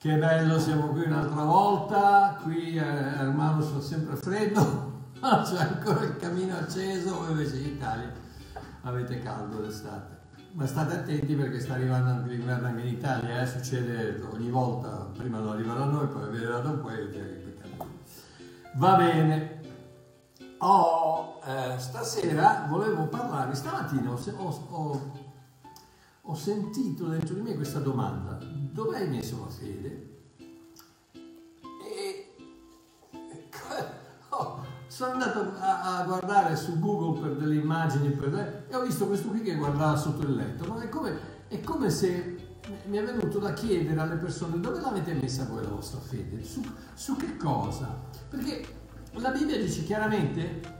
Che bello, siamo qui un'altra volta. Qui eh, Ermano fa sempre freddo, c'è ancora il camino acceso, invece in Italia avete caldo d'estate. Ma state attenti perché sta arrivando anche l'inverno anche in Italia, eh? succede ogni volta, prima lo arriva da noi, poi viene da un po' e Va bene. Oh, eh, stasera volevo parlare, stamattina ho, ho, sentito dentro di me questa domanda, dove hai messo la fede? E oh, sono andato a, a, guardare su Google per delle immagini per, e ho visto questo qui che guardava sotto il letto, no? è, come, è come se mi è venuto da chiedere alle persone dove l'avete messa voi la vostra fede, su, su che cosa? Perché la Bibbia dice chiaramente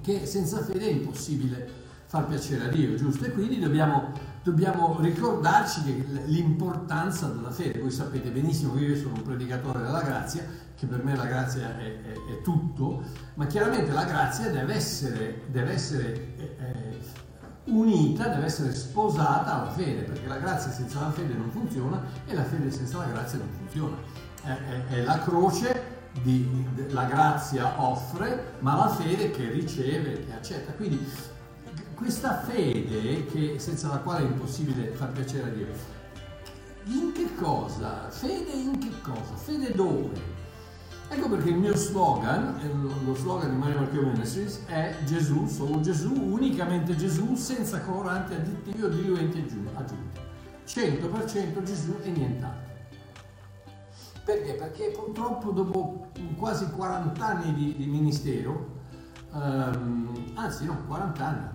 che senza fede è impossibile far piacere a Dio, giusto? E quindi dobbiamo, dobbiamo ricordarci l'importanza della fede. Voi sapete benissimo che io sono un predicatore della grazia, che per me la grazia è, è, è tutto, ma chiaramente la grazia deve essere, deve essere eh, eh, unita, deve essere sposata alla fede, perché la grazia senza la fede non funziona e la fede senza la grazia non funziona. È, è la croce di, la grazia offre, ma la fede che riceve, che accetta. Quindi questa fede, che, senza la quale è impossibile far piacere a Dio, in che cosa? Fede in che cosa? Fede dove? Ecco perché il mio slogan, lo slogan di Mario Marchio Ministries è Gesù, solo Gesù, unicamente Gesù, senza coloranti additivi o diluenti aggiunti. 100% Gesù e nient'altro. Perché? Perché purtroppo dopo quasi 40 anni di, di ministero, ehm, anzi no, 40 anni,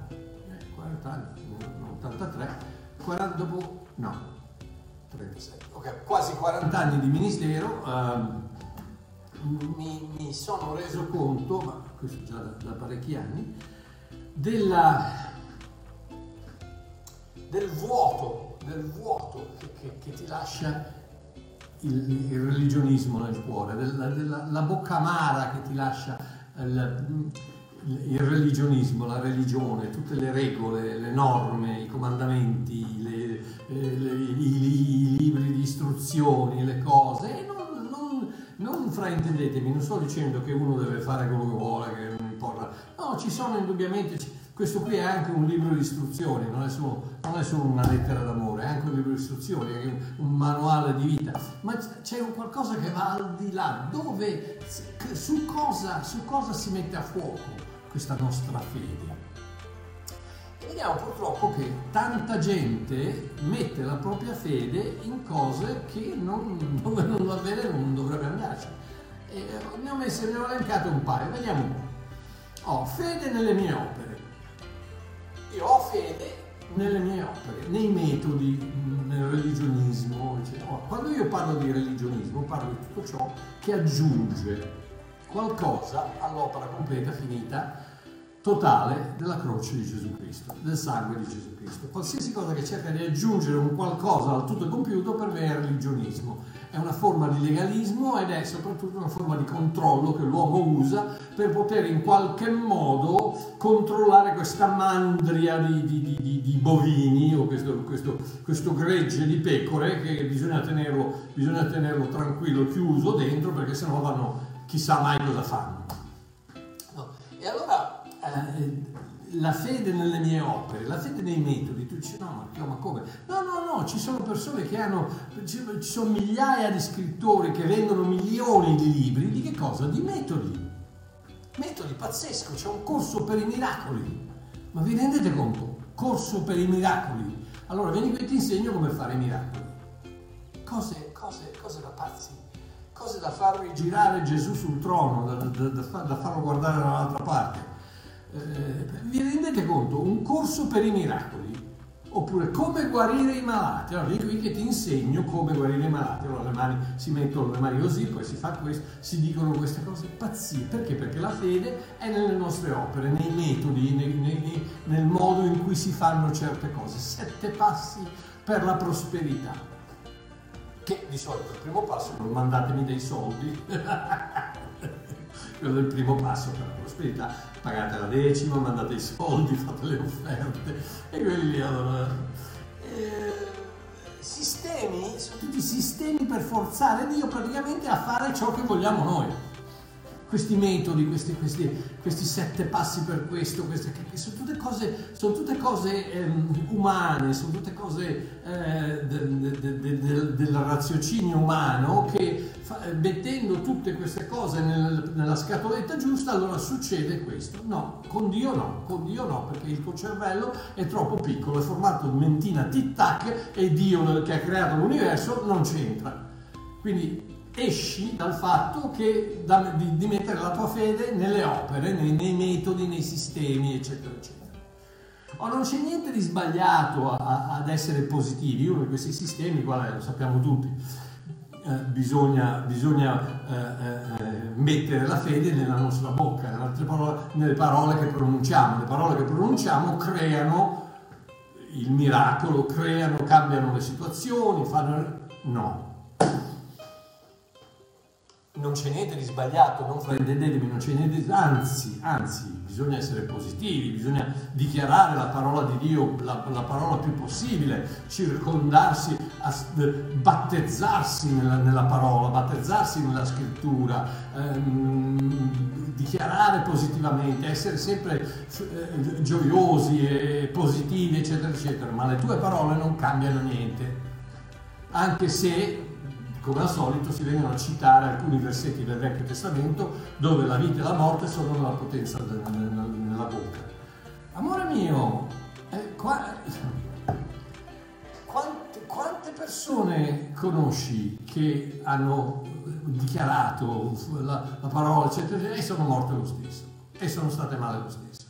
eh, 40 anni, non 83, 40 dopo, no, 36, ok, quasi 40 anni di ministero, ehm, mi, mi, sono reso conto, ma questo già da, da parecchi anni, della, del vuoto, del vuoto che, che, che ti lascia il, il religionismo nel cuore, della, della, la bocca amara che ti lascia il, il, religionismo, la religione, tutte le regole, le norme, i comandamenti, le, eh, le, i, i, libri di istruzioni, le cose. E non, non, non fraintendetemi, non sto dicendo che uno deve fare quello che vuole, che non importa. No, ci sono indubbiamente questo qui è anche un libro di istruzioni, non è solo, non è solo una lettera d'amore, è anche un libro di istruzioni, è un, manuale di vita, ma c'è qualcosa che va al di là, dove, su cosa, su cosa si mette a fuoco questa nostra fede. E vediamo purtroppo che tanta gente mette la propria fede in cose che non, dove non va bene non dovrebbe andarci. E ne ho messo, ne ho elencato un paio, vediamo un po'. Ho fede nelle mie opere io ho fede nelle mie opere, nei metodi, nel religionismo, eccetera. Quando io parlo di religionismo parlo di tutto ciò che aggiunge qualcosa all'opera completa, finita, totale della croce di Gesù Cristo, del sangue di Gesù Cristo. Qualsiasi cosa che cerca di aggiungere un qualcosa al tutto compiuto per me è religionismo è una forma di legalismo ed è soprattutto una forma di controllo che l'uomo usa per poter in qualche modo controllare questa mandria di, di, di, di bovini o questo, questo, questo, gregge di pecore che bisogna tenerlo, bisogna tenerlo tranquillo, chiuso dentro perché sennò vanno chissà mai cosa fanno. No. E allora eh, la fede nelle mie opere, la fede nei metodi, tu dici no, ma come? No, no, no, ci sono persone che hanno, ci sono migliaia di scrittori che vendono milioni di libri, di che cosa? Di metodi. Metodi, pazzesco, c'è un corso per i miracoli. Ma vi rendete conto? Corso per i miracoli. Allora vieni qui e ti insegno come fare i miracoli. Cose, cose, cose da pazzi. Cose da farvi girare Gesù sul trono, da, da, da, da farlo guardare dall'altra parte eh, vi rendete conto? Un corso per i miracoli, oppure come guarire i malati. Allora vieni qui che ti insegno come guarire i malati. Allora le mani si mettono le mani così, poi si fa questo, si dicono queste cose pazzie. Perché? Perché la fede è nelle nostre opere, nei metodi, nei, nei, nel modo in cui si fanno certe cose. Sette passi per la prosperità che di solito il primo passo è mandatemi dei soldi. Quello è il primo passo per la prosperità, pagate la decima, mandate i soldi, fate le offerte e quelli lì allora... Eh, sistemi, sono tutti sistemi per forzare Dio praticamente a fare ciò che vogliamo noi questi metodi, questi, questi, questi, sette passi per questo, queste, sono tutte cose, sono tutte cose ehm, umane, sono tutte cose eh, del, del, del, del, raziocinio umano che fa, mettendo tutte queste cose nel, nella scatoletta giusta allora succede questo. No, con Dio no, con Dio no, perché il tuo cervello è troppo piccolo, è formato di mentina tic-tac e Dio che ha creato l'universo non c'entra. Quindi esci dal fatto che, da, di, di, mettere la tua fede nelle opere, nei, nei metodi, nei sistemi, eccetera, eccetera. Oh, non c'è niente di sbagliato a, a, ad essere positivi, uno di questi sistemi, qual è? Lo sappiamo tutti. Eh, bisogna, bisogna eh, eh, mettere la fede nella nostra bocca, in altre parole, nelle parole che pronunciamo. Le parole che pronunciamo creano il miracolo, creano, cambiano le situazioni, fanno... No, non c'è niente di sbagliato, non fraintendetevi, non c'è niente di... Anzi, anzi, bisogna essere positivi, bisogna dichiarare la parola di Dio, la, la parola più possibile, circondarsi, battezzarsi nella, nella parola, battezzarsi nella scrittura, ehm, dichiarare positivamente, essere sempre eh, gioiosi e positivi, eccetera, eccetera, ma le tue parole non cambiano niente, anche se come al solito si vengono a citare alcuni versetti del Vecchio Testamento dove la vita e la morte sono nella potenza nella bocca. Amore mio, eh, qua, quante, quante, persone conosci che hanno dichiarato la, la parola, eccetera, e sono morte lo stesso, e sono state male lo stesso?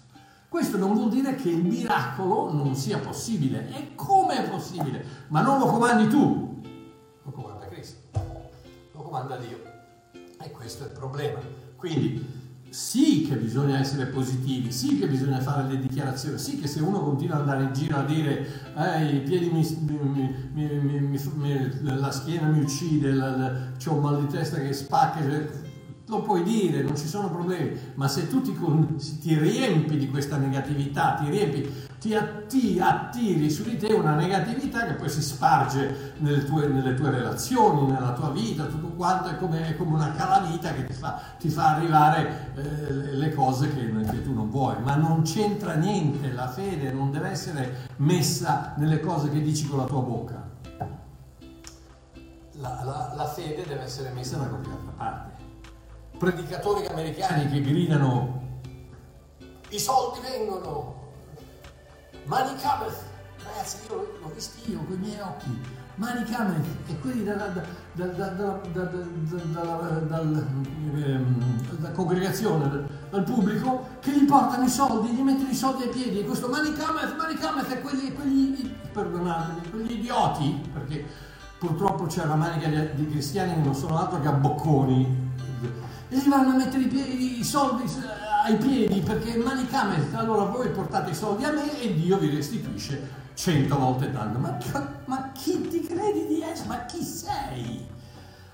Questo non vuol dire che il miracolo non sia possibile. E come è possibile? Ma non lo comandi tu, comanda Dio. E questo è il problema. Quindi sì che bisogna essere positivi, sì che bisogna fare le dichiarazioni, sì che se uno continua ad andare in giro a dire eh, i piedi mi, mi, mi, la schiena mi uccide, ho un mal di testa che spacca, lo puoi dire, non ci sono problemi, ma se tu ti, ti riempi di questa negatività, ti riempi, ti atti, attiri su di te una negatività che poi si sparge nelle tue, nelle tue relazioni, nella tua vita, tutto quanto è come, è come una calamita che ti fa, ti fa arrivare eh, le cose che, che, tu non vuoi, ma non c'entra niente, la fede non deve essere messa nelle cose che dici con la tua bocca. La, la, la fede deve essere messa da qualche altra parte. Predicatori americani che gridano i soldi vengono, money cometh. Ragazzi, io l'ho visto io con i miei occhi, money cometh. E quelli dalla, congregazione, dal pubblico, che gli portano i soldi, gli mettono i soldi ai piedi. E questo money cometh, money cometh, e quelli, quelli perdonatemi, quegli idioti, perché purtroppo c'è una manica di cristiani che non sono altro che abbocconi e gli vanno a mettere i, piedi, i soldi eh, ai piedi perché manicamente allora voi portate i soldi a me e Dio vi restituisce cento volte tanto. Ma, ma chi ti credi di essere? Ma chi sei?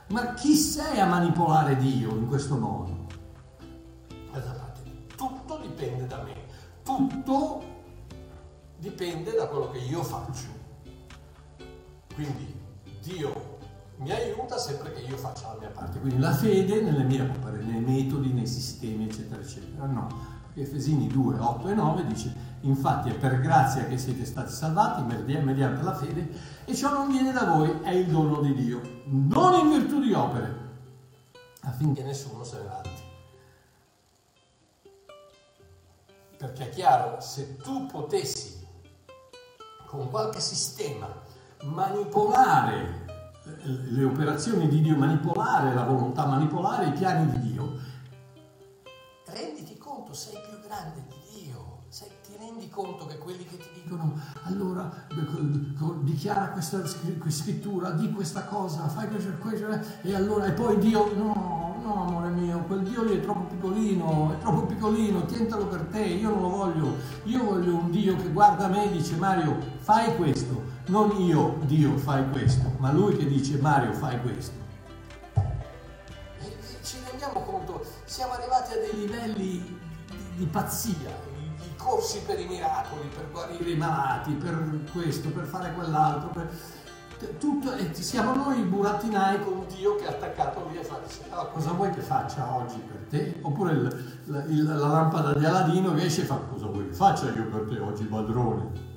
Ma chi sei a manipolare Dio in questo modo? Tutto dipende da me, tutto dipende da quello che io faccio. Quindi Dio mi aiuta sempre che io faccia la mia parte. Quindi la fede nelle mie opere, nei metodi, nei sistemi, eccetera, eccetera. No, Efesini 2, 8 e 9 dice, infatti è per grazia che siete stati salvati mediante la fede e ciò non viene da voi, è il dono di Dio, non in virtù di opere, affinché nessuno se ne vanti. Perché è chiaro, se tu potessi con qualche sistema manipolare le operazioni di Dio, manipolare la volontà, manipolare i piani di Dio, renditi conto, sei più grande di Dio, rendi conto che quelli che ti dicono allora dichiara questa scrittura, di questa cosa, fai questo, questo e allora e poi Dio no, no amore mio, quel Dio lì è troppo piccolino, è troppo piccolino, tientalo per te, io non lo voglio, io voglio un Dio che guarda me e dice Mario fai questo, non io, Dio, fai questo, ma lui che dice Mario, fai questo. E ci rendiamo conto, siamo arrivati a dei livelli di, di pazzia, corsi per i miracoli, per guarire i malati, per questo, per fare quell'altro, per, tutto, e siamo noi i burattinai con Dio che è attaccato lì e fa allora, cosa vuoi che faccia oggi per te? Oppure il, la, il, la, lampada di Aladino che esce e fa cosa vuoi che faccia io per te oggi padrone?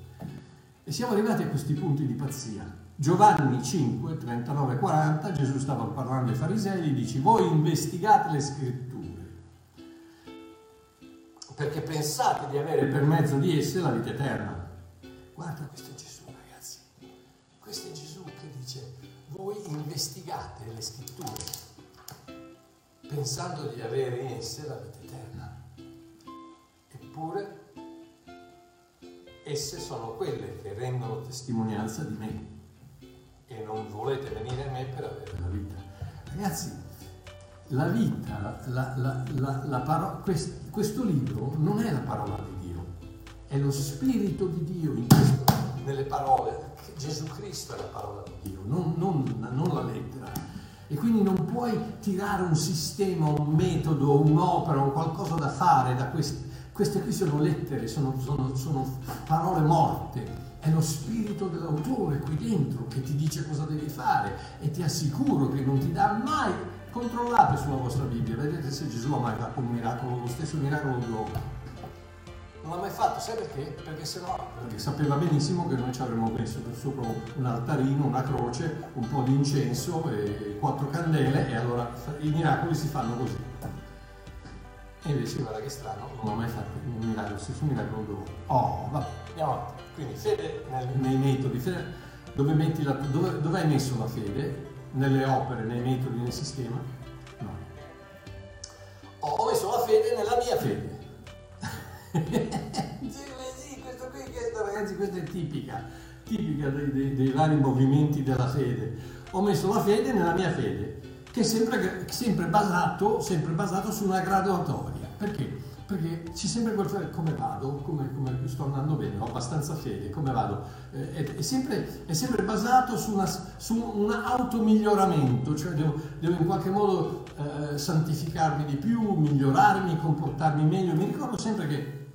E siamo arrivati a questi punti di pazzia. Giovanni 5, 39, 40, Gesù stava parlando ai farisei, gli dice voi investigate le scritture perché pensate di avere per mezzo di esse la vita eterna. Guarda questo è Gesù ragazzi, questo è Gesù che dice voi investigate le scritture pensando di avere in esse la vita eterna. Eppure esse sono quelle che rendono testimonianza di me e non volete venire a me per avere la vita. Ragazzi, la vita, la, la, la, paro- quest, questo libro non è la parola di Dio, è lo Spirito di Dio in questo, nelle parole. Gesù Cristo è la parola di Dio, non, non, non la lettera. E quindi non puoi tirare un sistema, un metodo, un'opera, un qualcosa da fare da queste. Queste qui sono lettere, sono, sono, sono parole morte è lo spirito dell'autore qui dentro che ti dice cosa devi fare e ti assicuro che non ti dà mai. Controllate sulla vostra Bibbia, vedete se Gesù ha mai fatto un miracolo, lo stesso miracolo di uomo. Non l'ha mai fatto, sai perché? Perché se no, perché sapeva benissimo che noi ci avremmo messo sopra un altarino, una croce, un po' di incenso e quattro candele e allora i miracoli si fanno così. E invece guarda che strano, non ho mai fatto un miracolo, lo stesso miracolo d'uomo. Oh, vabbè, andiamo avanti. Quindi fede nel, nei metodi, fede, dove, la, dove, dove hai messo la fede? Nelle opere, nei metodi, nel sistema? No. Ho messo la fede nella mia fede. sì, questo qui, questo, ragazzi, questa è tipica, tipica dei, dei, dei, vari movimenti della fede. Ho messo la fede nella mia fede, che è sempre, sempre, basato, sempre basato su una graduatoria. Perché? Perché ci sembra quel come vado, come, come, sto andando bene, ho abbastanza fede, come vado. Eh, è, è, sempre, è, sempre, basato su, una, su un automiglioramento, cioè devo, devo, in qualche modo eh, santificarmi di più, migliorarmi, comportarmi meglio. Mi ricordo sempre che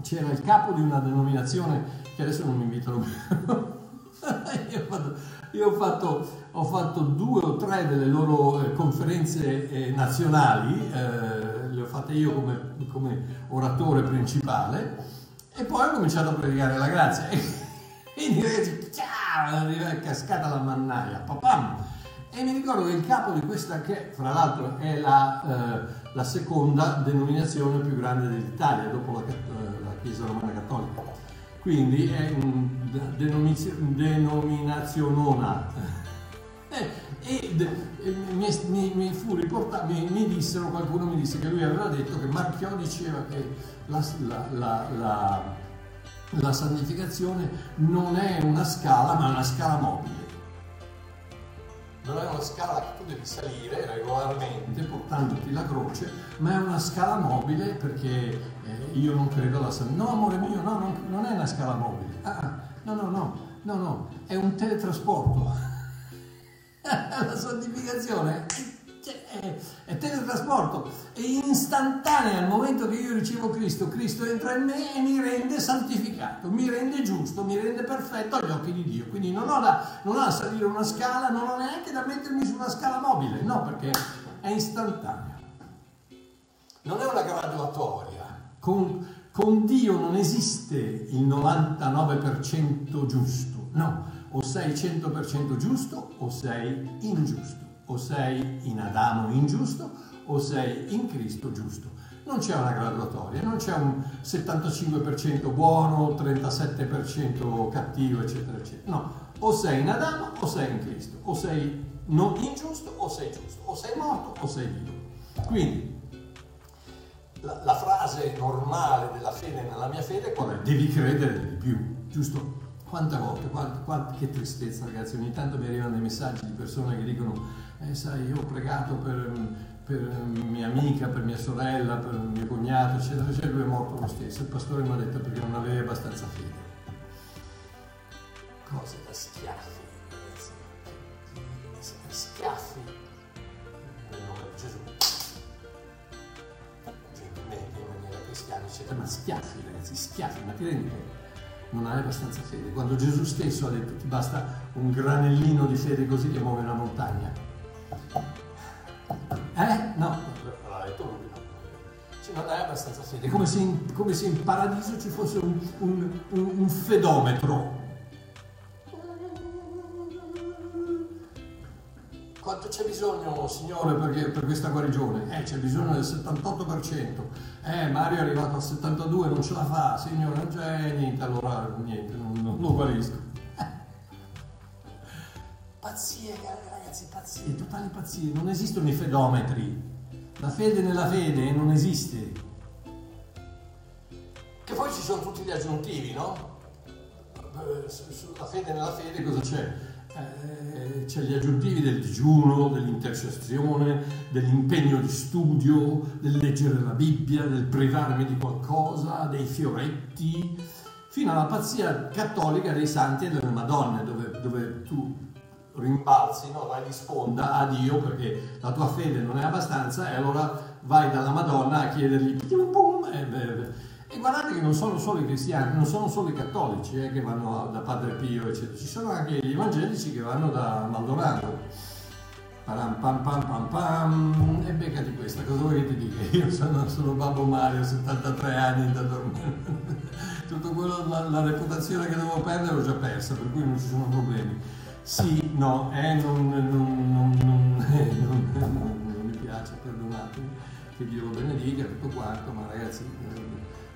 c'era il capo di una denominazione che adesso non mi invitano più. io, ho fatto, io ho, fatto, ho fatto, due o tre delle loro eh, conferenze eh, nazionali fatte io come, come oratore principale e poi ho cominciato a predicare la grazia. E quindi ragazzi, ciao, cascata la mannaia, papam. E mi ricordo che il capo di questa, che fra l'altro è la, eh, la seconda denominazione più grande dell'Italia, dopo la, eh, la Chiesa Romana Cattolica, quindi è un denominazionona. Eh, e, e mi, mi, mi, fu riportato, mi, dissero, qualcuno mi disse che lui aveva detto che Marchiò diceva che la, la, la, la santificazione non è una scala ma una scala mobile non è una scala che tu devi salire regolarmente portandoti la croce, ma è una scala mobile perché eh, io non credo alla sanità. No, amore mio, no, non, non, è una scala mobile. Ah, ah, no, no, no, no, no, è un teletrasporto. la santificazione è, è teletrasporto, è istantanea al momento che io ricevo Cristo, Cristo entra in me e mi rende santificato, mi rende giusto, mi rende perfetto agli occhi di Dio. Quindi non ho da, non ho da salire una scala, non ho neanche da mettermi su una scala mobile, no, perché è istantanea. Non è una graduatoria. Con, con Dio non esiste il 99% giusto, no o sei 100% giusto o sei ingiusto, o sei in Adamo ingiusto o sei in Cristo giusto. Non c'è una graduatoria, non c'è un 75% buono, 37% cattivo, eccetera, eccetera. No, o sei in Adamo o sei in Cristo, o sei non ingiusto o sei giusto, o sei morto o sei vivo. Quindi la, la frase normale della fede nella mia fede è? Devi credere di più, giusto? Quante volte, quante, quante, che tristezza ragazzi, ogni tanto mi arrivano dei messaggi di persone che dicono, eh sai, io ho pregato per, per mia amica, per mia sorella, per mio cognato, eccetera, eccetera, lui è morto lo stesso. Il pastore mi ha detto perché non aveva abbastanza fede. Cose da schiaffi, ragazzi, schiaffi nel nome di Gesù. Gentilmente in maniera cristiana, eccetera, ma schiaffi ragazzi, schiaffi, ma ti rendi conto? Non hai abbastanza fede. Quando Gesù stesso ha detto ti basta un granellino di fede così che muove una montagna. Eh? No, l'ha detto lui. Cioè, non hai abbastanza fede. Come se in, come se in paradiso ci fosse un, un, un, un fedometro. Quanto c'è bisogno, Signore, perché, per questa guarigione? Eh, c'è bisogno del 78%. Eh, Mario è arrivato al 72%, non ce la fa, Signore, non c'è niente, allora niente, non, non lo guarisco. Pazzie, ragazzi, pazzie, totali pazzie. Non esistono i fedometri. La fede nella fede non esiste. Che poi ci sono tutti gli aggiuntivi, no? Sulla fede nella fede cosa c'è? Eh, c'è gli aggiuntivi del digiuno, dell'intercessione, dell'impegno di studio, del leggere la Bibbia, del privarmi di qualcosa, dei fioretti, fino alla pazzia cattolica dei santi e delle Madonne, dove, dove tu rimbalzi, no? vai di sponda a Dio perché la tua fede non è abbastanza e allora vai dalla Madonna a chiedergli pum, pum, e, beh, e guardate che non sono solo i cristiani, non sono solo i cattolici eh, che vanno da Padre Pio, eccetera, ci sono anche gli evangelici che vanno da Maldonado. Param pam pam pam pam e beccati questa, cosa vuoi che ti dica? Io sono, sono Babbo Mario, 73 anni da dormire. Tutto quello, la, la, reputazione che devo perdere l'ho già persa, per cui non ci sono problemi. Sì, no, eh, non, non, non, eh, non mi piace, perdonatemi, che Dio lo benedica, tutto quanto, ma ragazzi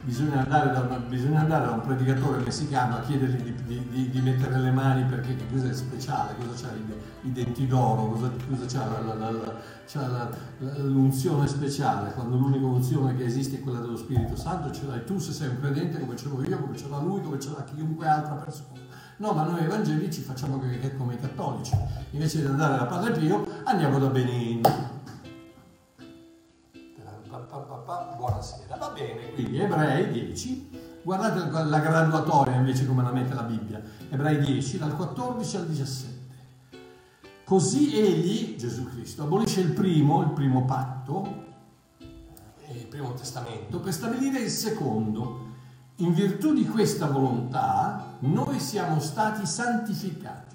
bisogna andare, da bisogna andare da un predicatore messicano a chiedergli di, di, di, mettere le mani perché che cosa è speciale, cosa c'ha i, i denti d'oro, cosa, cosa c'ha, la, la, la, c'ha l'unzione speciale, quando l'unica unzione che esiste è quella dello Spirito Santo, ce l'hai tu se sei un credente come ce l'ho io, come ce l'ha lui, come ce l'ha chiunque altra persona. No, ma noi evangelici facciamo come i cattolici, invece di andare da Padre Pio andiamo da Benin quindi Ebrei 10, guardate la graduatoria invece come la mette la Bibbia, Ebrei 10 dal 14 al 17. Così egli, Gesù Cristo, abolisce il primo, il primo patto, il primo testamento, per stabilire il secondo. In virtù di questa volontà noi siamo stati santificati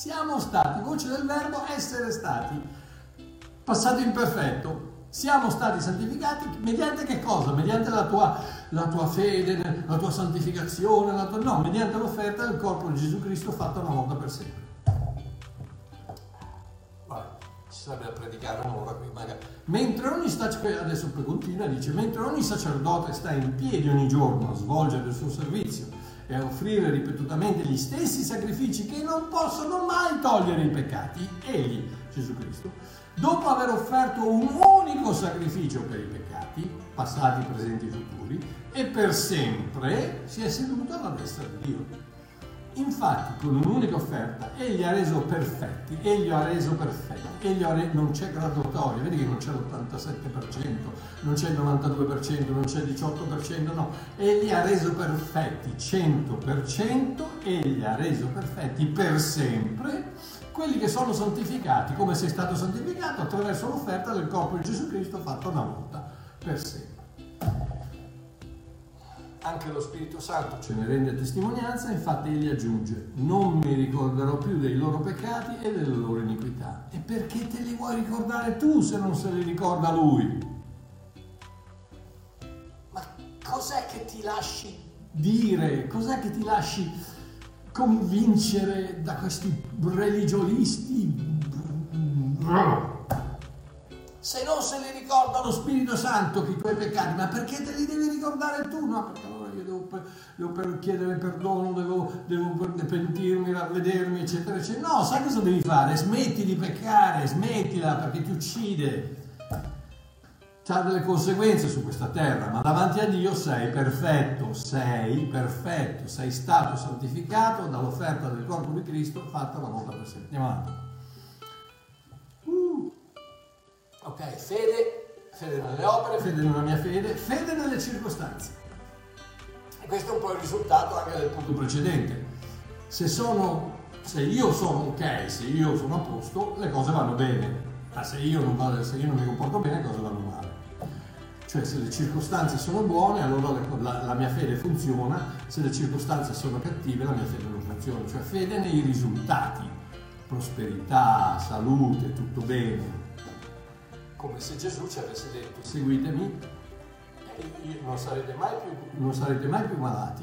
Siamo stati, voce del verbo essere stati, passato imperfetto. Siamo stati santificati mediante che cosa? Mediante la tua, la tua fede, la tua santificazione, la tua... no, mediante l'offerta del corpo di Gesù Cristo fatta una volta per sempre. Guarda, ci sarebbe da predicare un'ora qui magari. Mentre ogni sacerdote, adesso continua, dice, mentre ogni sacerdote sta in piedi ogni giorno a svolgere il suo servizio, e a offrire ripetutamente gli stessi sacrifici che non possono mai togliere i peccati, egli, Gesù Cristo, dopo aver offerto un unico sacrificio per i peccati, passati, presenti e futuri, e per sempre si è seduto alla destra di Dio. Infatti, con un'unica offerta, egli ha reso perfetti, egli ha reso perfetti, egli ha re... non c'è graduatoria, vedi che non c'è l'87%, non c'è il 92%, non c'è il 18%, no, egli ha reso perfetti 100%, egli ha reso perfetti per sempre quelli che sono santificati, come sei stato santificato attraverso l'offerta del corpo di Gesù Cristo fatta una volta per sempre anche lo Spirito Santo ce ne rende testimonianza, infatti egli aggiunge, non mi ricorderò più dei loro peccati e delle loro iniquità. E perché te li vuoi ricordare tu se non se li ricorda lui? Ma cos'è che ti lasci dire? Cos'è che ti lasci convincere da questi religionisti? se non se li ricorda lo Spirito Santo che i tuoi peccati, ma perché te li devi ricordare tu? No, perché allora io devo, devo per chiedere perdono, devo, devo pentirmi, ravvedermi, eccetera, eccetera. No, sai cosa devi fare? Smetti di peccare, smettila perché ti uccide. C'ha delle conseguenze su questa terra, ma davanti a Dio sei perfetto, sei perfetto, sei stato santificato dall'offerta del corpo di Cristo fatta una volta per sempre. Andiamo avanti. Ok, fede, fede nelle opere, fede nella mia fede, fede nelle circostanze. E questo è un po' il risultato anche del punto precedente. Se, sono, se io sono ok, se io sono a posto, le cose vanno bene. Ma se io non, vado, se io non mi comporto bene, le cose vanno male. Cioè se le circostanze sono buone, allora la, la, mia fede funziona, se le circostanze sono cattive, la mia fede non funziona. Cioè fede nei risultati, prosperità, salute, tutto bene. Come se Gesù ci avesse detto seguitemi e non sarete mai più, non sarete mai più malati,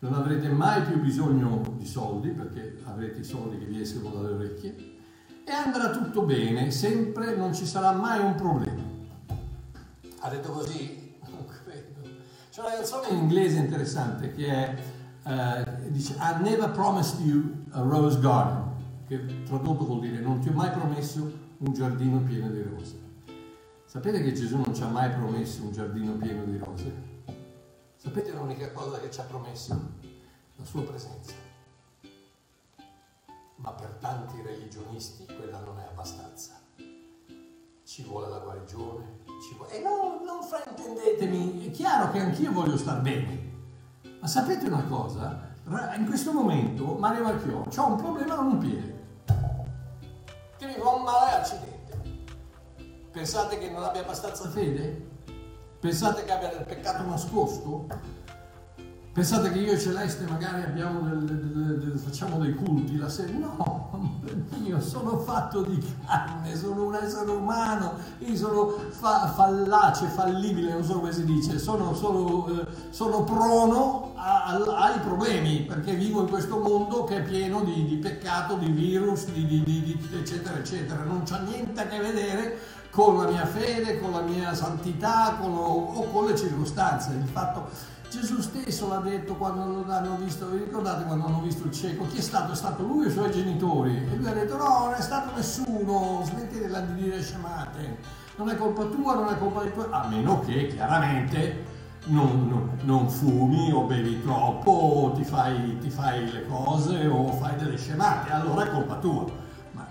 non avrete mai più bisogno di soldi perché avrete i soldi che vi escono dalle orecchie e andrà tutto bene, sempre non ci sarà mai un problema. Ha detto così? Non credo. C'è una canzone in inglese interessante che è, uh, dice I never promised you a rose garden, che tradotto vuol dire non ti ho mai promesso un giardino pieno di rose. Sapete che Gesù non ci ha mai promesso un giardino pieno di rose? Sapete l'unica cosa che ci ha promesso? La sua presenza. Ma per tanti religionisti quella non è abbastanza. Ci vuole la guarigione, vuole... E no, non fraintendetemi, è chiaro che anch'io voglio star bene. Ma sapete una cosa? In questo momento Mario Marchiò ha un problema con un piede. Che mi fa un male accidente. Pensate che non abbia abbastanza fede? Pensate che abbia del peccato nascosto? Pensate che io e Celeste magari del, del, del, facciamo dei culti la sera? No, io sono fatto di carne, sono un essere umano, io sono fa, fallace, fallibile, non so come si dice, sono, sono, eh, sono prono a, a, ai problemi perché vivo in questo mondo che è pieno di, di peccato, di virus, di, di, eccetera, eccetera. Non c'ha niente a che vedere con la mia fede, con la mia santità con lo, o con le circostanze. Il fatto, Gesù stesso l'ha detto quando hanno visto, vi ricordate quando hanno visto il cieco? Chi è stato? È stato lui e i suoi genitori. E lui ha detto no, non è stato nessuno, smettetela di dire scemate, non è colpa tua, non è colpa di tuoi, a meno che chiaramente non, non, non, fumi o bevi troppo o ti fai, ti fai, le cose o fai delle scemate, allora è colpa tua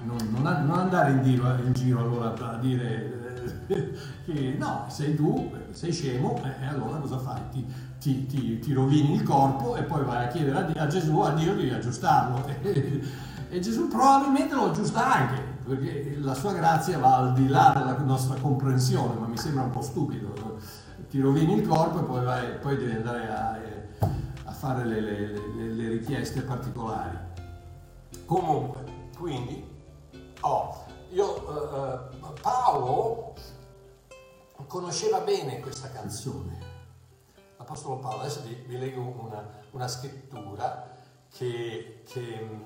non, non, non andare in giro, in giro, allora a dire eh, che no, sei tu, sei scemo, e eh, allora cosa fai? Ti, ti, ti, ti, rovini il corpo e poi vai a chiedere a, a Gesù, a Dio di aggiustarlo. E, Gesù probabilmente lo aggiusta anche, perché la sua grazia va al di là della nostra comprensione, ma mi sembra un po' stupido. Ti rovini il corpo e poi, vai, poi devi andare a, a fare le, le, le, le richieste particolari. Comunque, quindi Oh, io, uh, Paolo conosceva bene questa canzone. L'Apostolo Paolo, adesso vi, vi leggo una, una scrittura che, che,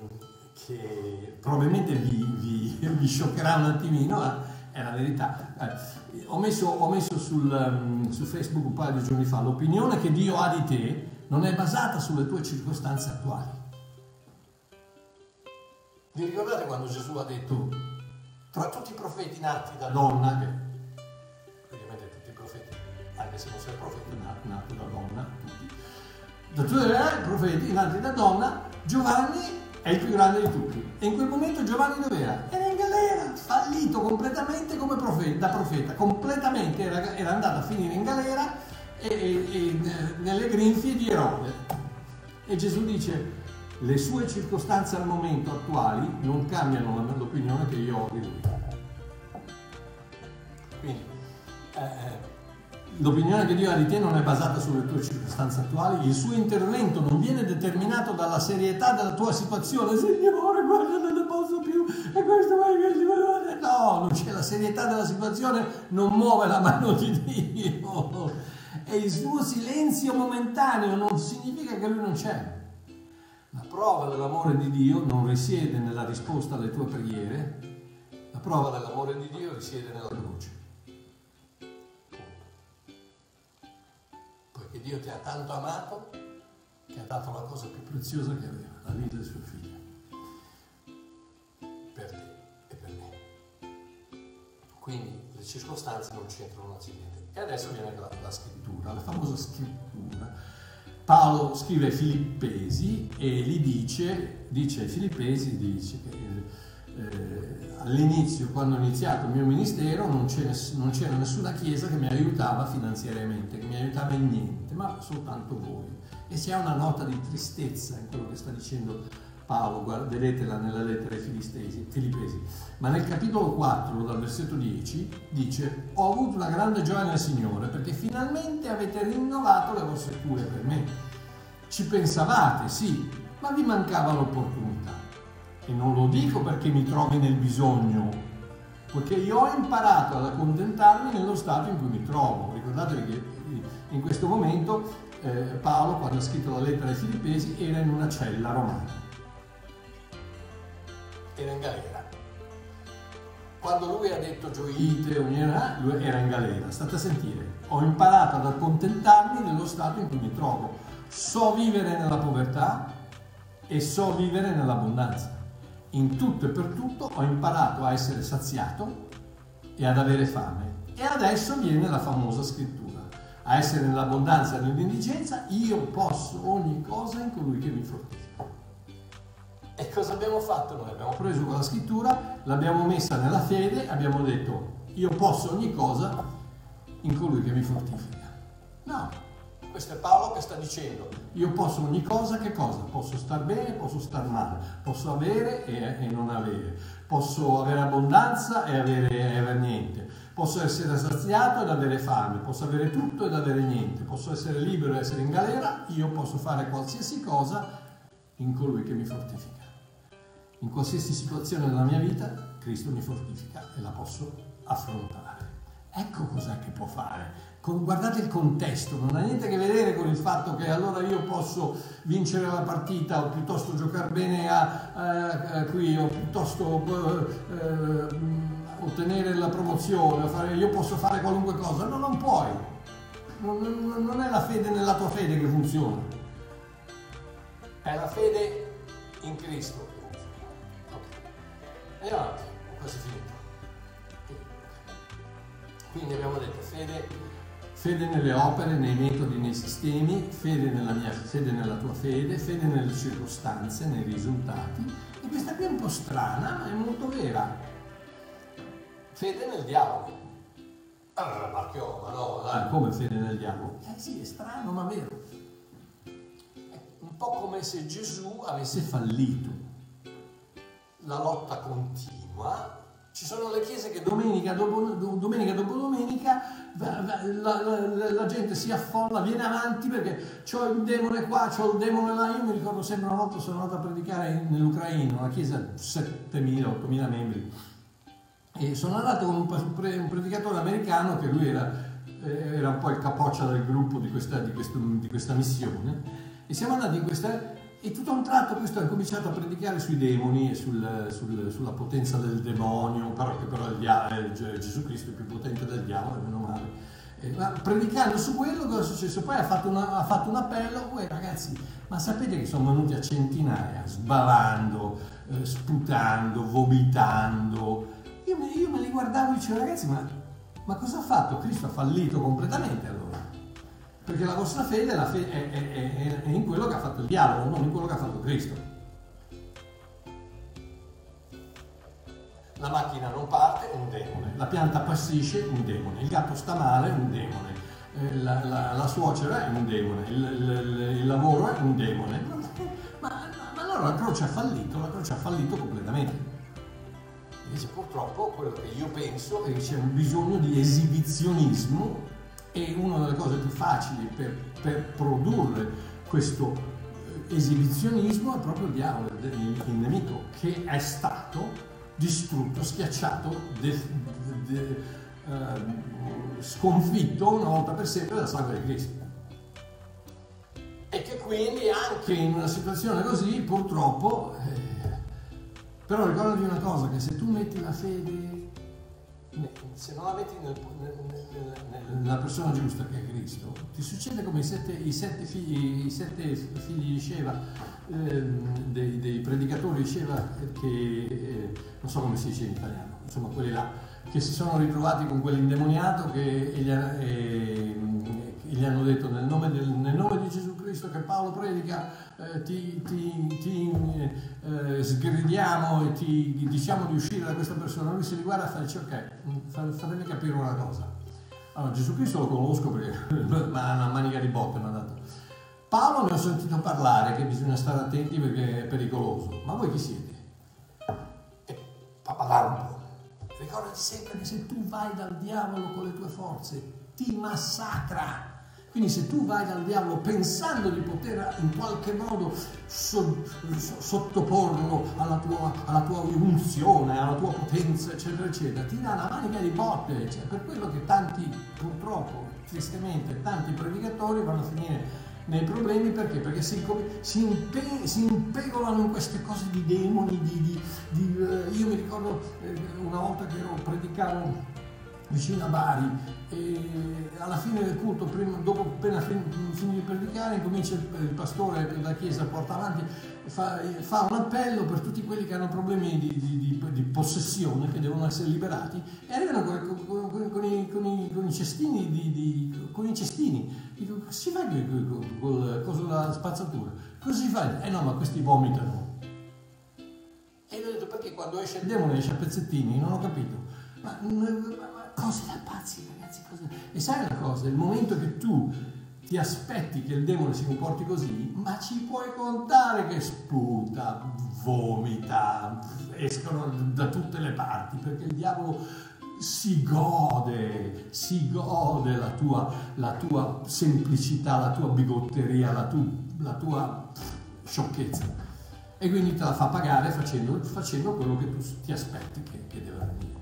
che probabilmente vi, vi, vi, scioccherà un attimino, ma è la verità. Eh, ho messo, ho messo sul, um, su Facebook un paio di giorni fa l'opinione che Dio ha di te non è basata sulle tue circostanze attuali vi ricordate quando Gesù ha detto tra tutti i profeti nati da donna, che anche se non sei profeta, nato, nato da donna, tutti, da i profeti nati da donna, Giovanni è il più grande di tutti. E in quel momento Giovanni dov'era? Era in galera, fallito completamente come profeta, da profeta, completamente era, era andato a finire in galera e, e, e nelle grinfie di Erode. E Gesù dice, le sue circostanze al momento attuali non cambiano l'opinione che io ho di lui. Quindi, eh, eh, l'opinione che Dio ha di te non è basata sulle tue circostanze attuali, il suo intervento non viene determinato dalla serietà della tua situazione. Signore, guarda, non ne posso più, e questo è si No, non c'è la serietà della situazione, non muove la mano di Dio. E il suo silenzio momentaneo non significa che lui non c'è. La prova dell'amore di Dio non risiede nella risposta alle tue preghiere, la prova dell'amore di Dio risiede nella croce. Poiché Dio ti ha tanto amato che ha dato la cosa più preziosa che aveva, la vita del suo figlio. Per te e per me. Quindi le circostanze non c'entrano niente. E adesso viene la, la scrittura, la famosa scrittura Paolo scrive ai Filippesi e gli dice, dice ai Filippesi, dice che all'inizio, quando ho iniziato il mio ministero, non, non, c'era nessuna chiesa che mi aiutava finanziariamente, che mi aiutava in niente, ma soltanto voi. E c'è una nota di tristezza in quello che sta dicendo Paolo, vedetela nella lettera ai Filippesi, ma nel capitolo 4, dal versetto 10, dice ho avuto una grande gioia nel Signore perché finalmente avete rinnovato le vostre cure per me. Ci pensavate, sì, ma vi mancava l'opportunità. E non lo dico perché mi trovi nel bisogno, perché io ho imparato ad accontentarmi nello stato in cui mi trovo. Ricordatevi che in questo momento eh, Paolo, quando ha scritto la lettera ai Filippesi, era in una cella romana era in galera. Quando lui ha detto gioite, lui era in galera. State a sentire, ho imparato ad accontentarmi nello stato in cui mi trovo. So vivere nella povertà e so vivere nell'abbondanza. In tutto e per tutto ho imparato a essere saziato e ad avere fame. E adesso viene la famosa scrittura. A essere nell'abbondanza e nell'indigenza, io posso ogni cosa in colui che mi fortifica. E cosa abbiamo fatto noi? Abbiamo preso quella scrittura, l'abbiamo messa nella fede, abbiamo detto io posso ogni cosa in colui che mi fortifica. No, questo è Paolo che sta dicendo io posso ogni cosa, che cosa? Posso star bene, posso star male, posso avere e, e non avere, posso avere abbondanza e avere, avere niente, posso essere saziato ed avere fame, posso avere tutto ed avere niente, posso essere libero e essere in galera, io posso fare qualsiasi cosa in colui che mi fortifica. In qualsiasi situazione della mia vita, Cristo mi fortifica e la posso affrontare. Ecco cos'è che può fare. Con, guardate il contesto, non ha niente a che vedere con il fatto che allora io posso vincere la partita o piuttosto giocare bene a, a, a qui o piuttosto eh, eh, ottenere la promozione, fare, io posso fare qualunque cosa. No, non puoi. Non, non, non è la fede nella tua fede che funziona. È la fede in Cristo Andiamo avanti, quasi finito. Quindi abbiamo detto fede, fede nelle opere, nei metodi, nei sistemi, fede nella mia fede nella tua fede, fede nelle circostanze, nei risultati. E questa qui è un po' strana, ma è molto vera. Fede nel diavolo. Allora, Marchio, ma no, dai, come fede nel diavolo? Eh sì, è strano, ma vero. È un po' come se Gesù avesse fallito la lotta continua, ci sono le chiese che domenica dopo domenica, dopo domenica la, la, la, la gente si affolla, viene avanti perché c'ho il demone qua, c'ho il demone là. Io mi ricordo sempre una volta sono andato a predicare nell'Ucraina, una chiesa di 7.000-8.000 membri. E sono andato con un, un predicatore americano che lui era, eh, era, un po' il capoccia del gruppo di questa, di questo, di questa missione. E siamo andati in questa e tutto a un tratto questo ha cominciato a predicare sui demoni e sul, sul, sulla potenza del demonio, però che però il dia- Gesù Cristo è più potente del diavolo, meno male. Eh, ma predicando su quello cosa è successo? Poi ha fatto, una, ha fatto un appello, voi ragazzi, ma sapete che sono venuti a centinaia, sbavando, eh, sputando, vomitando. Io, io, me li guardavo e dicevo, ragazzi, ma, ma cosa ha fatto? Cristo ha fallito completamente. Perché la vostra fede, la fede è, è, è, in quello che ha fatto il diavolo, non in quello che ha fatto Cristo. La macchina non parte, un demone. La pianta passisce, un demone. Il gatto sta male, un demone. Eh, la, la, la suocera è un demone. Il, il, il, lavoro è un demone. Ma, ma allora la croce ha fallito, la croce ha fallito completamente. Invece purtroppo quello che io penso è che c'è un bisogno di esibizionismo e una delle cose più facili per, per produrre questo eh, esibizionismo è proprio il diavolo, il, il nemico, che è stato distrutto, schiacciato, de, de, uh, sconfitto una volta per sempre dalla sangue di Cristo. E che quindi anche in una situazione così, purtroppo, eh, però ricordati una cosa, che se tu metti la fede se non la metti nel, nel, nel, nella persona giusta che è Cristo, ti succede come i sette, i sette figli, i sette figli di Sheva, eh, dei, dei, predicatori di Sheva, che eh, non so come si dice in italiano, insomma quelli là, che si sono ritrovati con quell'indemoniato che e, gli, hanno detto nel nome, del, nel nome, di Gesù Cristo che Paolo predica eh, ti, ti, ti eh, sgridiamo e ti diciamo di uscire da questa persona lui si riguarda e dice ok fatemi capire una cosa allora Gesù Cristo lo conosco perché ma una manica di botte mi ha dato Paolo ne ho sentito parlare che bisogna stare attenti perché è pericoloso. Ma voi chi siete? E fa parlare un po'. Ricordati sempre che se tu vai dal diavolo con le tue forze, ti massacra. Quindi se tu vai dal diavolo pensando di poter in qualche modo so, so, sottoporlo alla tua, alla tua, unzione, alla tua potenza, eccetera, eccetera, ti dà una manica di botte. Cioè, per quello che tanti, purtroppo, tristemente, tanti predicatori vanno a finire nei problemi perché? Perché si, si, impe, si impegolano in queste cose di demoni, di, di, di, uh, io mi ricordo eh, una volta che ero predicavo vicino a Bari e alla fine del culto, prima, dopo appena finito di predicare, comincia il, il, pastore della chiesa porta avanti, fa, fa, un appello per tutti quelli che hanno problemi di, di, di possessione, che devono essere liberati, e arrivano con, con, con, con i, i, cestini, con i cestini. Dico, si fa con, la spazzatura? Cosa si fa? Eh no, ma questi vomitano. E gli ho detto perché quando esce il demone esce a pezzettini, non ho capito. Ma, ma cose da pazzi, ragazzi. Cose... E sai una cosa, il momento che tu ti aspetti che il demone si comporti così, ma ci puoi contare che sputa, vomita, escono da tutte le parti, perché il diavolo si gode, si gode la tua, la tua semplicità, la tua bigotteria, la, tu, la tua sciocchezza. E quindi te la fa pagare facendo, facendo quello che tu ti aspetti che, che deve avvenire.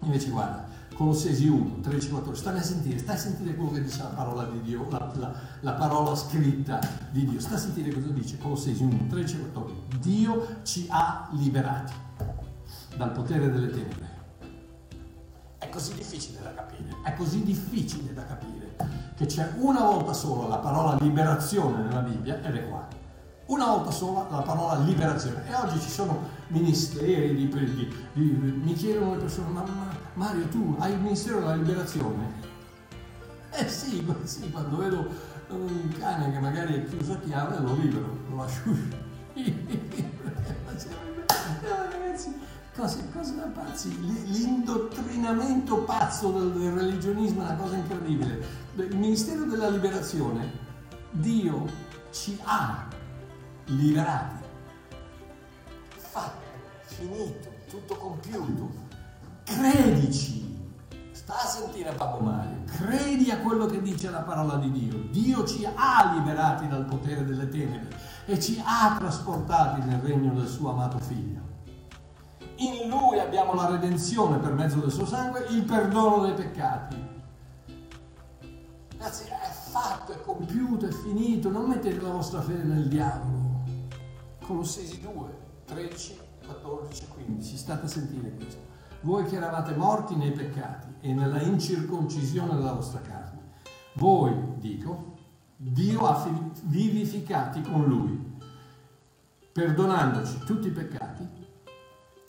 Invece guarda, Colossesi 1, 13, 14, stai a sentire, stai a sentire quello che dice la parola di Dio, la, la, la parola scritta di Dio, stai a sentire cosa dice Colossesi 1, 13, 14. Dio ci ha liberati dal potere delle tenebre. È così difficile da capire, è così difficile da capire che c'è una volta sola la parola liberazione nella Bibbia ed è qua una volta sola la parola liberazione. E oggi ci sono ministeri di, di, di mi chiedono le persone, ma, ma, Mario tu hai il ministero della liberazione? Eh sì, sì, quando vedo un cane che magari è chiuso a chiave lo libero, lo lascio uscire. Ragazzi, cose, cose da pazzi, l'indottrinamento pazzo del, del religionismo è una cosa incredibile. Il ministero della liberazione, Dio ci ha liberati. Fatto, finito, tutto compiuto. Credici. Sta a sentire Babbo Mario, credi a quello che dice la parola di Dio. Dio ci ha liberati dal potere delle tenebre e ci ha trasportati nel regno del suo amato figlio. In lui abbiamo la redenzione per mezzo del suo sangue, il perdono dei peccati. Ragazzi, è fatto, è compiuto, è finito. Non mettete la vostra fede nel diavolo. Colossesi 2, 13, 14, 15. State a sentire questo. Voi che eravate morti nei peccati e nella incirconcisione della vostra carne, voi, dico, Dio ha vivificati con Lui, perdonandoci tutti i peccati,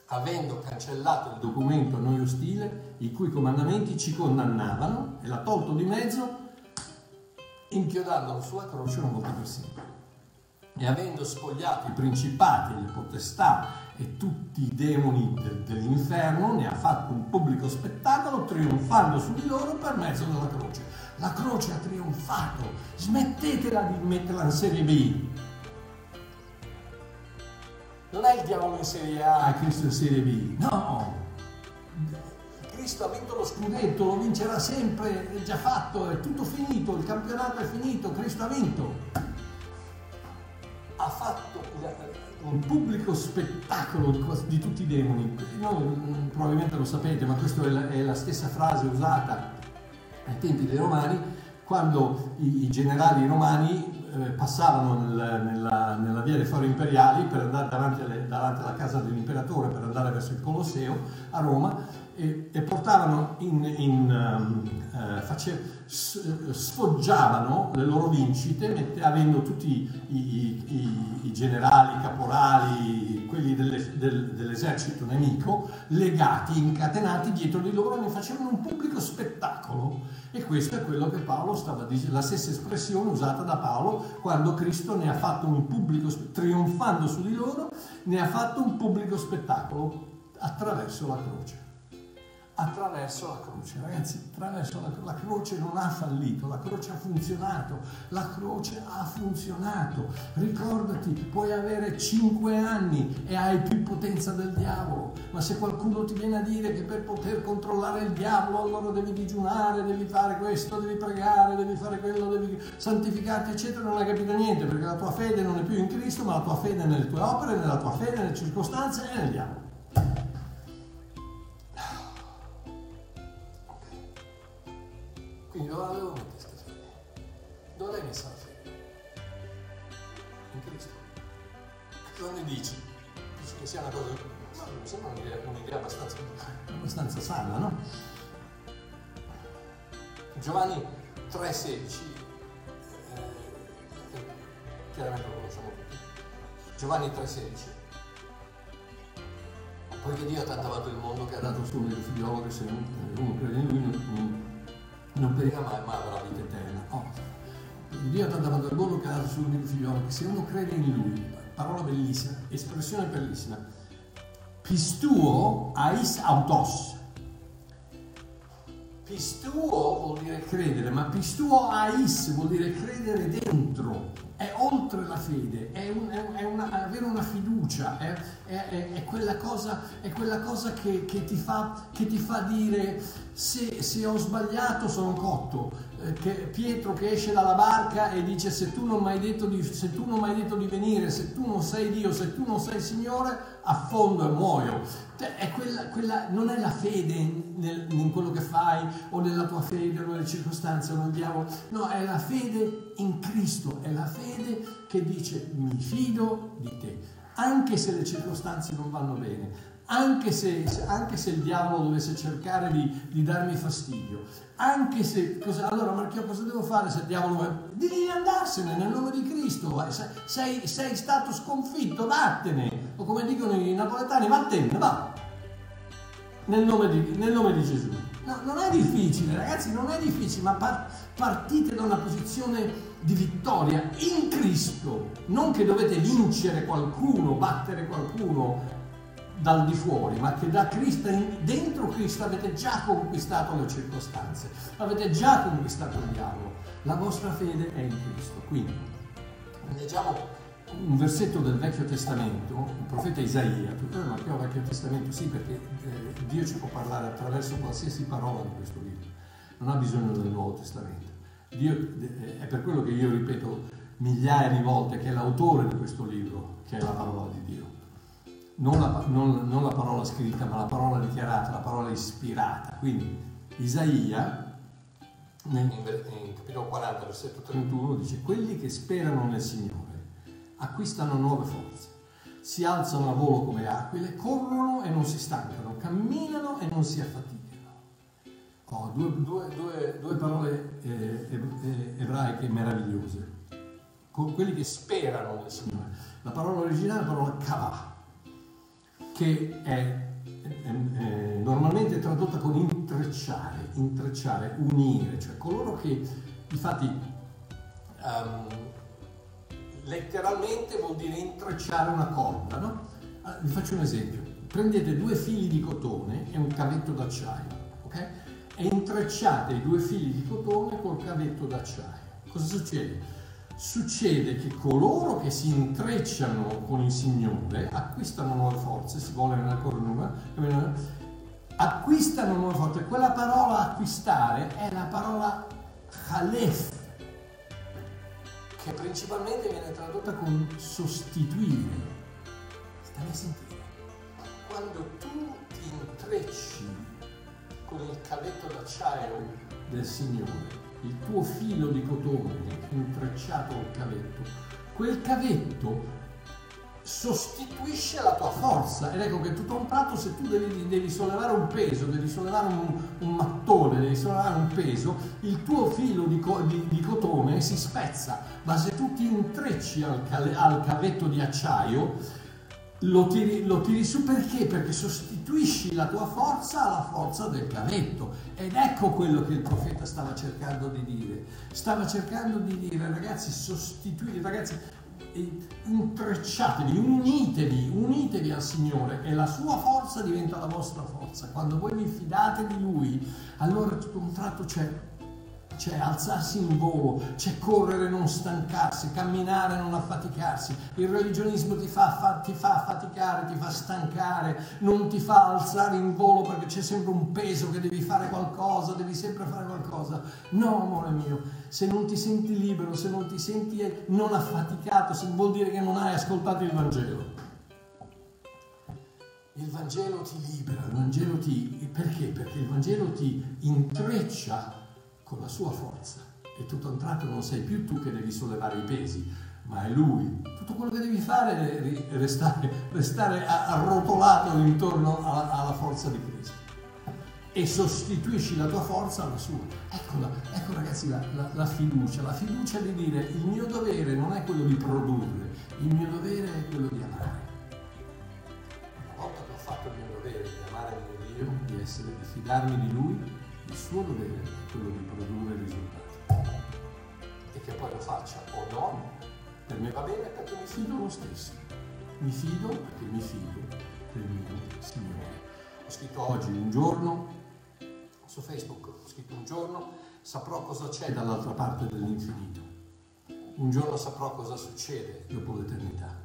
avendo cancellato il documento a noi ostile, i cui comandamenti ci condannavano, e l'ha tolto di mezzo, inchiodandolo sulla croce una volta per sempre. E avendo spogliato i principati, le potestà e tutti i demoni del, dell'inferno, ne ha fatto un pubblico spettacolo trionfando su di loro per mezzo della croce. La croce ha trionfato, smettetela di metterla in serie B. Non è il diavolo in serie A e Cristo in serie B, no. Cristo ha vinto lo scudetto, lo vincerà sempre, è già fatto, è tutto finito, il campionato è finito, Cristo ha vinto ha fatto un pubblico spettacolo di, di tutti i demoni. Noi mm, probabilmente lo sapete, ma questa è la, è la stessa frase usata ai tempi dei Romani, quando i, i generali romani eh, passavano nel, nella, nella, via dei fori imperiali per andare davanti, alle, davanti alla casa dell'imperatore, per andare verso il Colosseo a Roma e, e portavano in, in um, uh, face, sfoggiavano le loro vincite mette, avendo tutti i, i, i, generali, i caporali, quelli delle, del, dell'esercito nemico legati, incatenati dietro di loro ne facevano un pubblico spettacolo. E questo è quello che Paolo stava dicendo, la stessa espressione usata da Paolo quando Cristo ne ha fatto un pubblico, trionfando su di loro, ne ha fatto un pubblico spettacolo attraverso la croce attraverso la croce. Ragazzi, attraverso la, la, croce non ha fallito, la croce ha funzionato, la croce ha funzionato. Ricordati, puoi avere 5 anni e hai più potenza del diavolo, ma se qualcuno ti viene a dire che per poter controllare il diavolo allora devi digiunare, devi fare questo, devi pregare, devi fare quello, devi santificarti, eccetera, non hai capito niente, perché la tua fede non è più in Cristo, ma la tua fede è nelle tue opere, nella tua fede, nelle circostanze e nel diavolo. Quindi dove avevo messo questa fede? Dove l'hai messa la fede? In Cristo. Cosa ne dici? Dici che sia una cosa. Ma mi sembra un'idea, un'idea abbastanza, abbastanza sana, no? Giovanni 3,16, eh, chiaramente lo conosciamo tutti. Giovanni 3,16. Poiché Dio ha tanto amato il mondo che ha dato il suo unico figliolo che se uno crede in lui non, non perirà mai, ma avrà vita eterna. Oh. Dio ha amato il ha dato il suo figliolo, che se uno crede in lui, parola bellissima, espressione bellissima, pistuo ais autos. Pistuo vuol dire credere, ma pistuo ais vuol dire credere dentro è oltre la fede, è, un, è, una, è avere una fiducia, è, è quella cosa, quella cosa che, che, ti fa, che, ti fa, dire se, se ho sbagliato sono cotto, che Pietro che esce dalla barca e dice se tu non mi hai detto di, detto di venire, se tu non sei Dio, se tu non sei Signore, affondo e muoio. Cioè, è quella, quella, non è la fede nel, in quello che fai o nella tua fede o nelle circostanze o nel diavolo, no, è la fede in Cristo, è la fede che dice mi fido di te, anche se le circostanze non vanno bene, anche se, anche se, il diavolo dovesse cercare di, di darmi fastidio, anche se, cosa, allora Marchio cosa devo fare se il diavolo? Devi andarsene nel nome di Cristo, sei, sei stato sconfitto, vattene, o come dicono i napoletani, vattene, va, nel nome di, nel nome di Gesù. No, non è difficile, ragazzi, non è difficile, ma par- partite da una posizione di vittoria in Cristo, non che dovete vincere qualcuno, battere qualcuno, dal di fuori, ma che da Cristo, dentro Cristo avete già conquistato le circostanze, avete già conquistato il diavolo. La vostra fede è in Cristo. Quindi, leggiamo un versetto del Vecchio Testamento, il profeta Isaia, tutto il Vecchio Testamento sì, perché eh, Dio ci può parlare attraverso qualsiasi parola di questo libro, non ha bisogno del Nuovo Testamento. Dio, eh, è per quello che io ripeto migliaia di volte che è l'autore di questo libro, che è la parola di Dio non la, non, non la parola scritta, ma la parola dichiarata, la parola ispirata. Quindi Isaia, in, in capitolo 40, versetto 31, dice, quelli che sperano nel Signore acquistano nuove forze, si alzano a volo come aquile, corrono e non si stancano, camminano e non si affaticano. Oh, due, due, due, due, parole eh, eh, ebraiche meravigliose. Quelli che sperano nel Signore. La parola originale è la parola kavah, che è, è normalmente tradotta con intrecciare, intrecciare, unire, cioè coloro che infatti um, letteralmente vuol dire intrecciare una corda, no? Ah, vi faccio un esempio. Prendete due fili di cotone e un cavetto d'acciaio, ok? E intrecciate i due fili di cotone col cavetto d'acciaio. Cosa succede? Succede che coloro che si intrecciano con il Signore acquistano nuove forze, si vuole nella corona, acquistano nuove forze. Quella parola acquistare è la parola Halef, che principalmente viene tradotta con sostituire. Stai a sentire. Quando tu ti intrecci con il cavetto d'acciaio del Signore, il tuo filo di cotone intrecciato al cavetto, quel cavetto sostituisce la tua forza ed ecco che tutto un tratto se tu devi, devi sollevare un peso, devi sollevare un, un, mattone, devi sollevare un peso, il tuo filo di, di, di cotone si spezza, ma se tu ti intrecci al, al cavetto di acciaio lo tiri, lo tiri, su perché? Perché sostituisci la tua forza alla forza del cavetto. Ed ecco quello che il profeta stava cercando di dire. Stava cercando di dire, ragazzi, sostituire, ragazzi, intrecciatevi, unitevi, unitevi al Signore e la sua forza diventa la vostra forza. Quando voi vi fidate di Lui, allora tutto un tratto c'è c'è alzarsi in volo, c'è correre non stancarsi, camminare non affaticarsi. Il religionismo ti fa, fa, ti fa affaticare, ti fa stancare, non ti fa alzare in volo perché c'è sempre un peso che devi fare qualcosa, devi sempre fare qualcosa. No, amore mio, se non ti senti libero, se non ti senti non affaticato, vuol dire che non hai ascoltato il Vangelo. Il Vangelo ti libera, il Vangelo ti... Perché? Perché il Vangelo ti intreccia con la sua forza e tutto a un tratto non sei più tu che devi sollevare i pesi, ma è lui. Tutto quello che devi fare è restare, restare arrotolato intorno alla, alla, forza di Cristo e sostituisci la tua forza alla sua. Eccola, ecco ragazzi la, la, la fiducia, la fiducia di dire il mio dovere non è quello di produrre, il mio dovere è quello di amare. Una volta che ho fatto il mio dovere di amare il mio Dio, di, essere, di fidarmi di Lui, il suo dovere quello di produrre risultati. E che poi lo faccia o no, per me va bene perché mi fido lo stesso. Mi fido perché mi fido del mio Signore. Ho scritto oggi un giorno su Facebook, ho scritto un giorno, saprò cosa c'è dall'altra parte dell'infinito. Un giorno saprò cosa succede dopo l'eternità.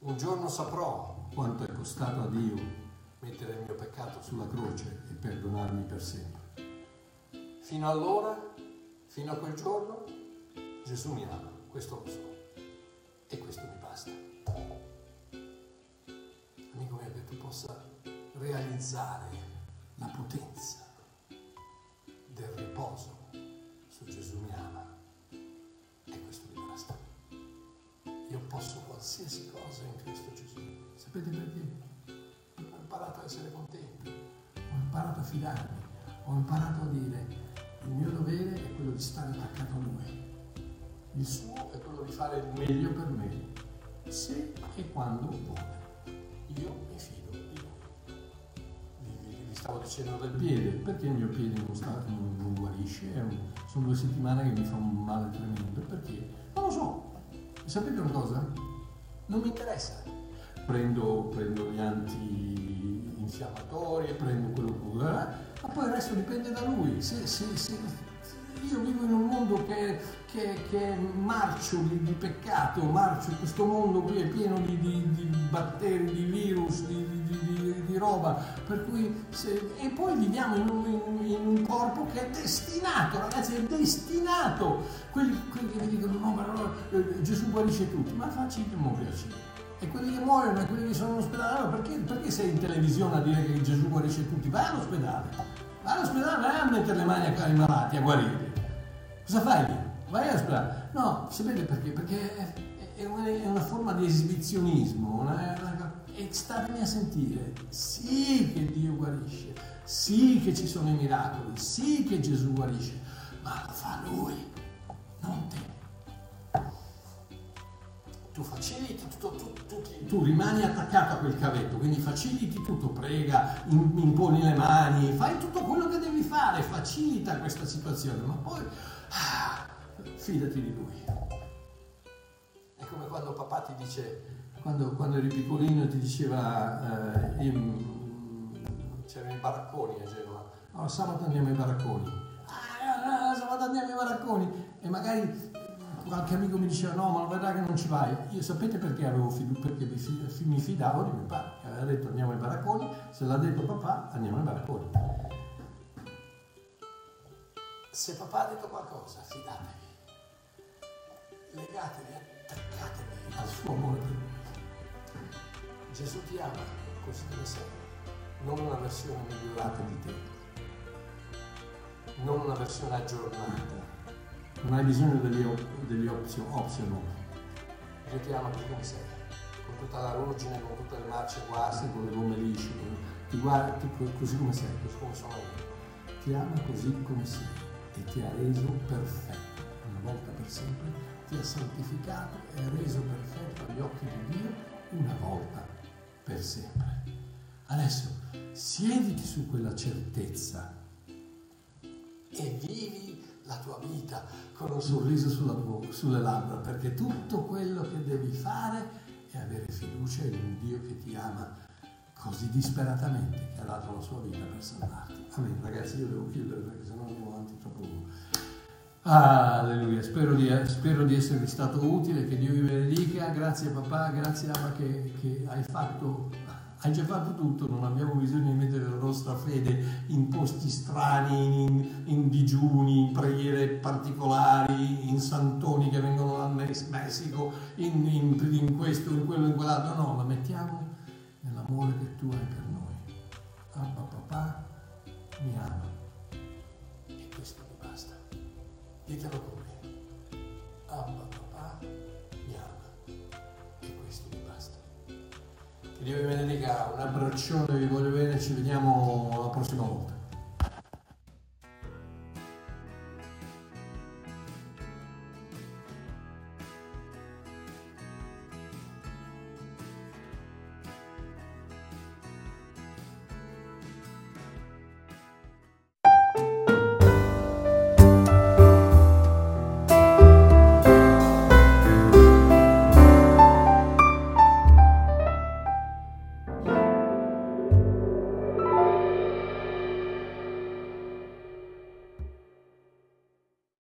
Un giorno saprò quanto è costato a Dio mettere il mio peccato sulla croce e perdonarmi per sempre. Fino allora, fino a quel giorno, Gesù mi ama, questo lo so e questo mi basta. Amico mio, che tu possa realizzare la potenza del riposo su Gesù mi ama e questo mi basta. Io posso qualsiasi cosa in Cristo Gesù. Sapete perché? imparato a essere contento, ho imparato a fidarmi, ho imparato a dire il mio dovere è quello di stare attaccato a Lui, il suo è quello di fare il meglio per me, se e quando vuole. Io mi fido di Lui. Vi, stavo dicendo del piede, perché il mio piede non, sta, non, non guarisce? Un, sono due settimane che mi fa un male tremendo, perché? Non lo so. Sapete una cosa? Non mi interessa. Prendo, prendo gli anti infiammatori e prendo quello che vuole, ma poi il resto dipende da lui. Se, se, se, io vivo in un mondo che, che, che è marcio di, di, peccato, marcio, questo mondo è pieno di, di, di batteri, di virus, di, roba, per cui e poi viviamo in un, in, in un, corpo che è destinato, ragazzi, è destinato. Quelli, quelli che mi dicono no, ma allora eh, Gesù guarisce tutti, ma facci un piacere e quelli che muoiono e quelli che sono in ospedale, perché, perché, sei in televisione a dire che Gesù guarisce tutti? Vai all'ospedale, vai all'ospedale, vai a mettere le mani ai malati, a guarirli. Cosa fai lì? Vai all'ospedale. No, sapete perché? Perché è una, è una forma di esibizionismo, una, una, e statemi a sentire, sì che Dio guarisce, sì che ci sono i miracoli, sì che Gesù guarisce, ma lo fa Lui, non te tu faciliti tutto, tu, tu, tu, rimani attaccato a quel cavetto, quindi faciliti tutto, prega, imponi le mani, fai tutto quello che devi fare, facilita questa situazione, ma poi ah, fidati di lui. È come quando papà ti dice, quando, quando eri piccolino ti diceva, eh, c'erano i baracconi a Genova, allora sabato andiamo ai baracconi, ah, sabato andiamo ai baracconi. E magari qualche amico mi diceva no ma verità che non ci vai. Io sapete perché fiducia perché mi fidavo di mio padre? Che aveva detto andiamo ai baracconi. Se l'ha detto papà andiamo ai baracconi. Se papà ha detto qualcosa fidatevi. Legatevi attaccatevi al suo amore per lui Gesù ti ama così come sei. Non una versione migliorata di te. Non una versione aggiornata non hai bisogno degli, degli option, optional. Dio ti ama così come sei, con tutta la ruggine, con tutte le marce guasti, con le gomme lisce, ti guarda così come sei, così come sono io. Ti ama così come sei e ti ha reso perfetto, una volta per sempre, ti ha santificato e ha reso perfetto agli occhi di Dio una volta per sempre. Adesso siediti su quella certezza e vivi la tua vita con un sorriso sulla, sulle labbra, perché tutto quello che devi fare è avere fiducia in un Dio che ti ama così disperatamente che ha dato la sua vita per salvarti. Amen, ragazzi, io devo chiudere perché sennò andiamo avanti troppo lungo. Alleluia, spero di, spero di, esservi stato utile, che Dio vi benedica, grazie papà, grazie Abba che, che hai fatto hai già fatto tutto, non abbiamo bisogno di mettere la nostra fede in posti strani, in, in digiuni, in preghiere particolari, in santoni che vengono dal Messico, in, in, in questo, in quello, in quell'altro. No, la mettiamo nell'amore che tu hai per noi. Abba papà mi ama e questo mi basta. Ditelo con me. Abba Dio vi benedica, un abbraccione, vi voglio bene, ci vediamo la prossima volta.